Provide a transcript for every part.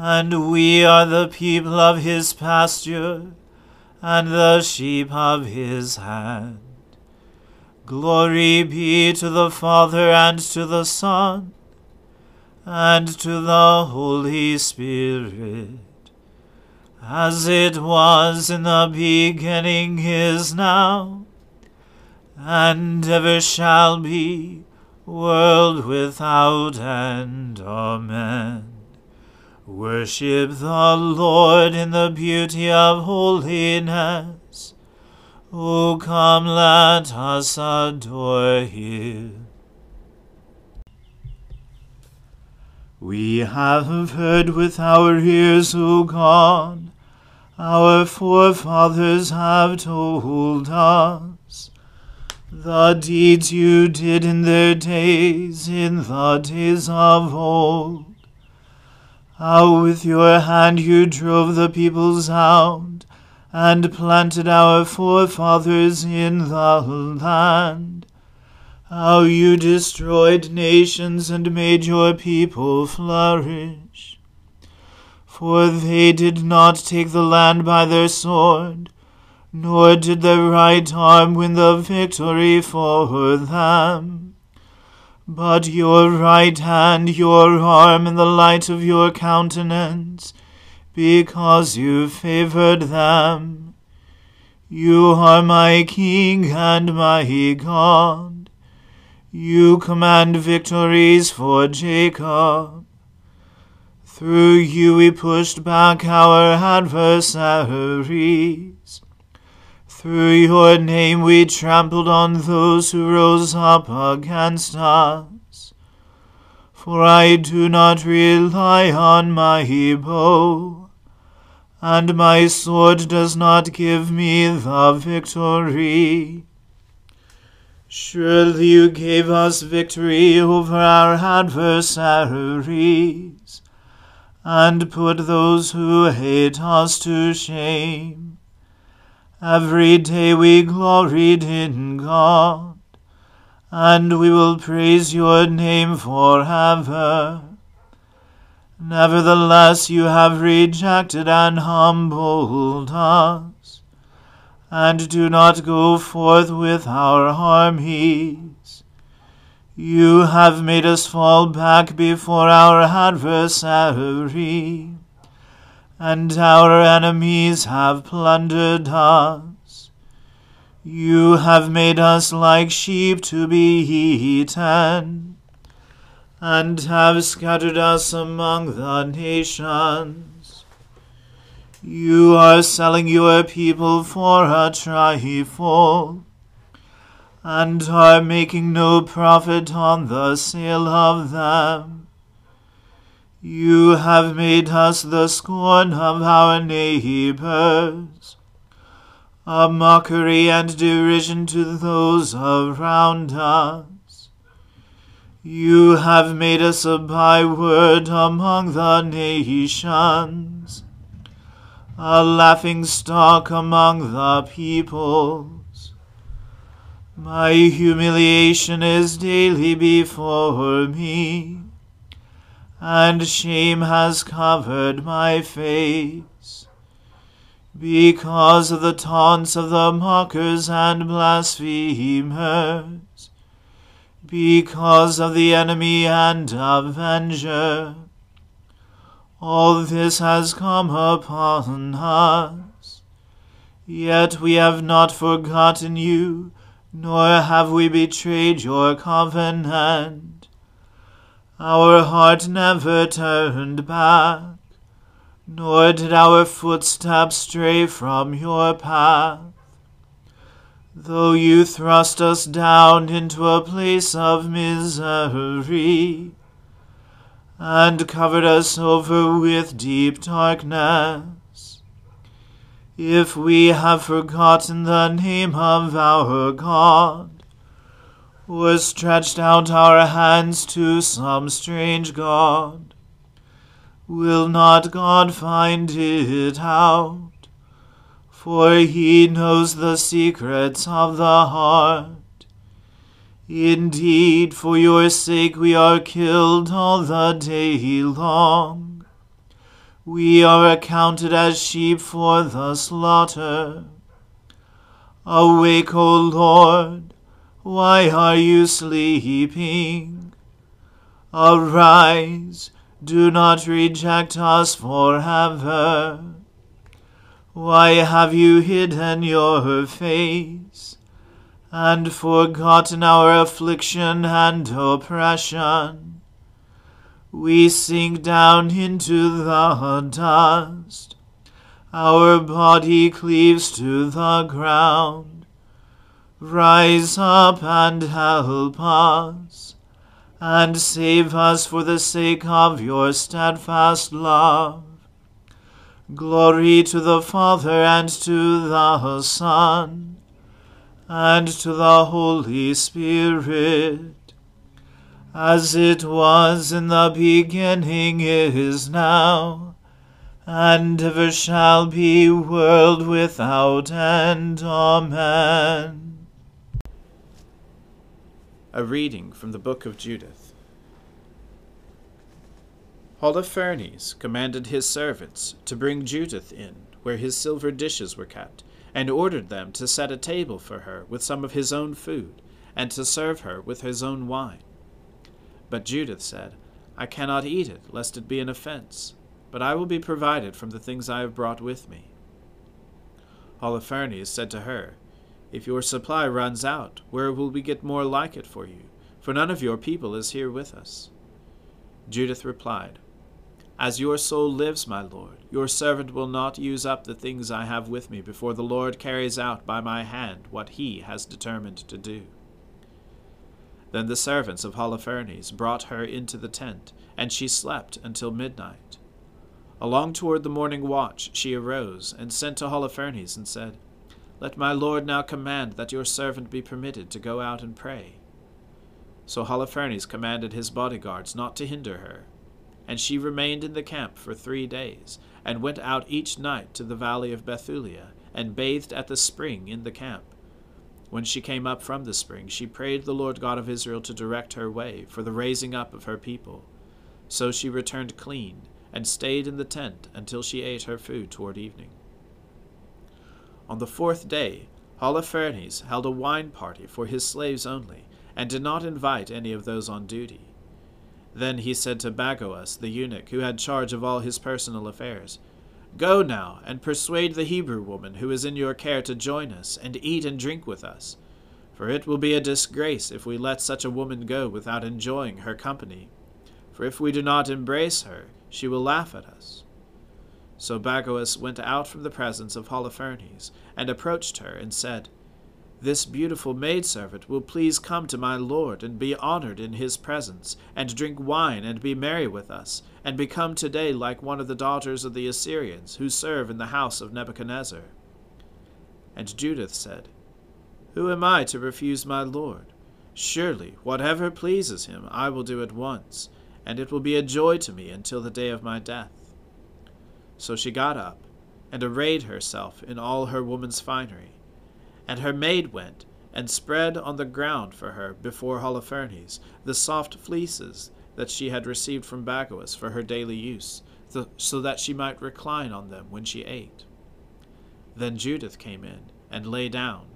and we are the people of his pasture, and the sheep of his hand. Glory be to the Father, and to the Son, and to the Holy Spirit as it was in the beginning is now, and ever shall be, world without end. Amen. Worship the Lord in the beauty of holiness. O come, let us adore him. We have heard with our ears, O God, our forefathers have told us the deeds you did in their days, in the days of old. How with your hand you drove the peoples out, and planted our forefathers in the land. How you destroyed nations and made your people flourish. For they did not take the land by their sword, nor did their right arm win the victory for them. But your right hand, your arm, and the light of your countenance, because you favored them. You are my King and my God. You command victories for Jacob. Through you we pushed back our adversaries. Through your name we trampled on those who rose up against us. For I do not rely on my bow, and my sword does not give me the victory. Surely you gave us victory over our adversaries and put those who hate us to shame. Every day we gloried in God, and we will praise your name forever. Nevertheless, you have rejected and humbled us, and do not go forth with our armies. You have made us fall back before our adversary, and our enemies have plundered us. You have made us like sheep to be eaten, and have scattered us among the nations. You are selling your people for a trifle and are making no profit on the sale of them. You have made us the scorn of our neighbors, a mockery and derision to those around us. You have made us a byword among the nations, a laughing stock among the peoples. My humiliation is daily before me, and shame has covered my face. Because of the taunts of the mockers and blasphemers, because of the enemy and avenger, all this has come upon us. Yet we have not forgotten you nor have we betrayed your covenant. Our heart never turned back, nor did our footsteps stray from your path. Though you thrust us down into a place of misery, and covered us over with deep darkness, if we have forgotten the name of our God, or stretched out our hands to some strange God, will not God find it out? For he knows the secrets of the heart. Indeed, for your sake we are killed all the day long we are accounted as sheep for the slaughter. Awake, O Lord, why are you sleeping? Arise, do not reject us forever. Why have you hidden your face, and forgotten our affliction and oppression? we sink down into the dust. Our body cleaves to the ground. Rise up and help us, and save us for the sake of your steadfast love. Glory to the Father and to the Son and to the Holy Spirit as it was in the beginning is now, and ever shall be, world without end. Amen. A reading from the book of Judith. Holofernes commanded his servants to bring Judith in, where his silver dishes were kept, and ordered them to set a table for her with some of his own food, and to serve her with his own wine. But Judith said, I cannot eat it, lest it be an offense, but I will be provided from the things I have brought with me. Holofernes said to her, If your supply runs out, where will we get more like it for you? For none of your people is here with us. Judith replied, As your soul lives, my lord, your servant will not use up the things I have with me before the Lord carries out by my hand what he has determined to do. Then the servants of Holofernes brought her into the tent, and she slept until midnight. Along toward the morning watch she arose, and sent to Holofernes, and said, Let my lord now command that your servant be permitted to go out and pray. So Holofernes commanded his bodyguards not to hinder her. And she remained in the camp for three days, and went out each night to the valley of Bethulia, and bathed at the spring in the camp when she came up from the spring, she prayed the Lord God of Israel to direct her way for the raising up of her people. So she returned clean, and stayed in the tent until she ate her food toward evening. On the fourth day, Holofernes held a wine party for his slaves only, and did not invite any of those on duty. Then he said to Bagoas, the eunuch, who had charge of all his personal affairs, Go now, and persuade the Hebrew woman who is in your care to join us, and eat and drink with us. For it will be a disgrace if we let such a woman go without enjoying her company. For if we do not embrace her, she will laugh at us. So Bagoas went out from the presence of Holofernes, and approached her, and said, This beautiful maidservant will please come to my lord, and be honored in his presence, and drink wine, and be merry with us, and become today like one of the daughters of the Assyrians, who serve in the house of Nebuchadnezzar. And Judith said, Who am I to refuse my lord? Surely, whatever pleases him, I will do at once and it will be a joy to me until the day of my death. So she got up, and arrayed herself in all her woman's finery. And her maid went, and spread on the ground for her before Holofernes the soft fleeces that she had received from Bagoas for her daily use, so that she might recline on them when she ate. Then Judith came in, and lay down,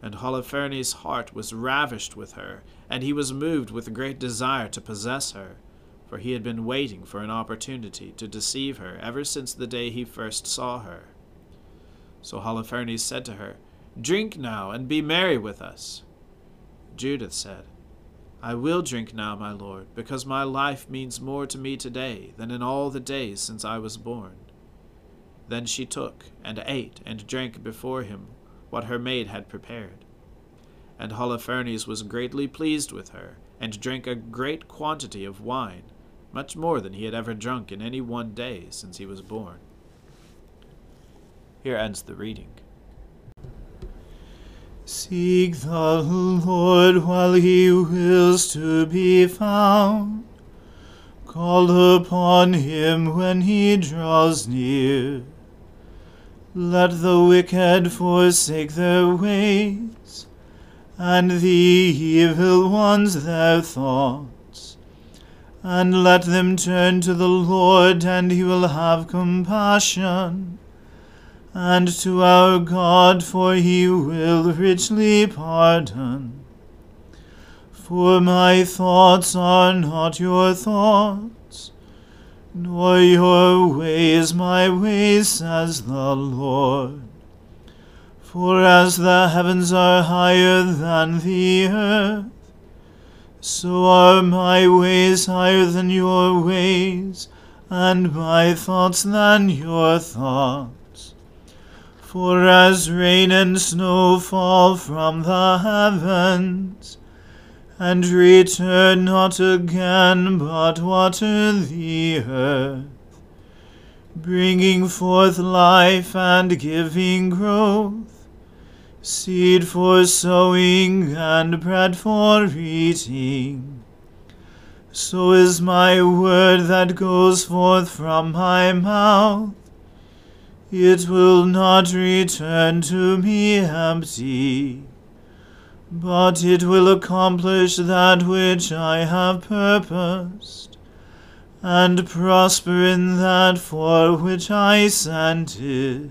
and Holofernes' heart was ravished with her, and he was moved with great desire to possess her for he had been waiting for an opportunity to deceive her ever since the day he first saw her. So Holofernes said to her, Drink now, and be merry with us. Judith said, I will drink now, my lord, because my life means more to me today than in all the days since I was born. Then she took, and ate, and drank before him what her maid had prepared. And Holofernes was greatly pleased with her, and drank a great quantity of wine, much more than he had ever drunk in any one day since he was born. Here ends the reading. Seek the Lord while he wills to be found. Call upon him when he draws near. Let the wicked forsake their ways, and the evil ones their thoughts and let them turn to the Lord, and he will have compassion. And to our God, for he will richly pardon. For my thoughts are not your thoughts, nor your ways my ways, says the Lord. For as the heavens are higher than the earth, so are my ways higher than your ways, and my thoughts than your thoughts. For as rain and snow fall from the heavens, and return not again, but water the earth, bringing forth life and giving growth, seed for sowing and bread for eating. So is my word that goes forth from my mouth. It will not return to me empty, but it will accomplish that which I have purposed, and prosper in that for which I sent it.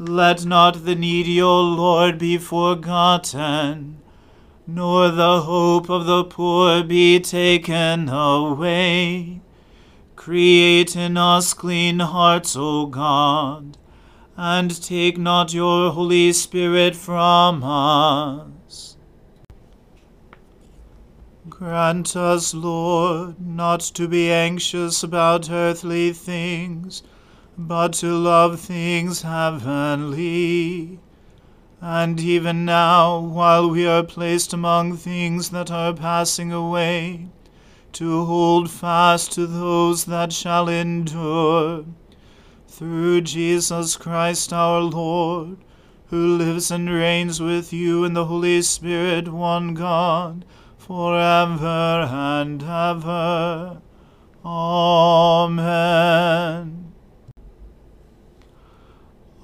Let not the needy, O Lord, be forgotten, nor the hope of the poor be taken away. Create in us clean hearts, O God, and take not your Holy Spirit from us. Grant us, Lord, not to be anxious about earthly things, but to love things heavenly. And even now, while we are placed among things that are passing away, to hold fast to those that shall endure. Through Jesus Christ our Lord, who lives and reigns with you in the Holy Spirit, one God, forever and ever. Amen.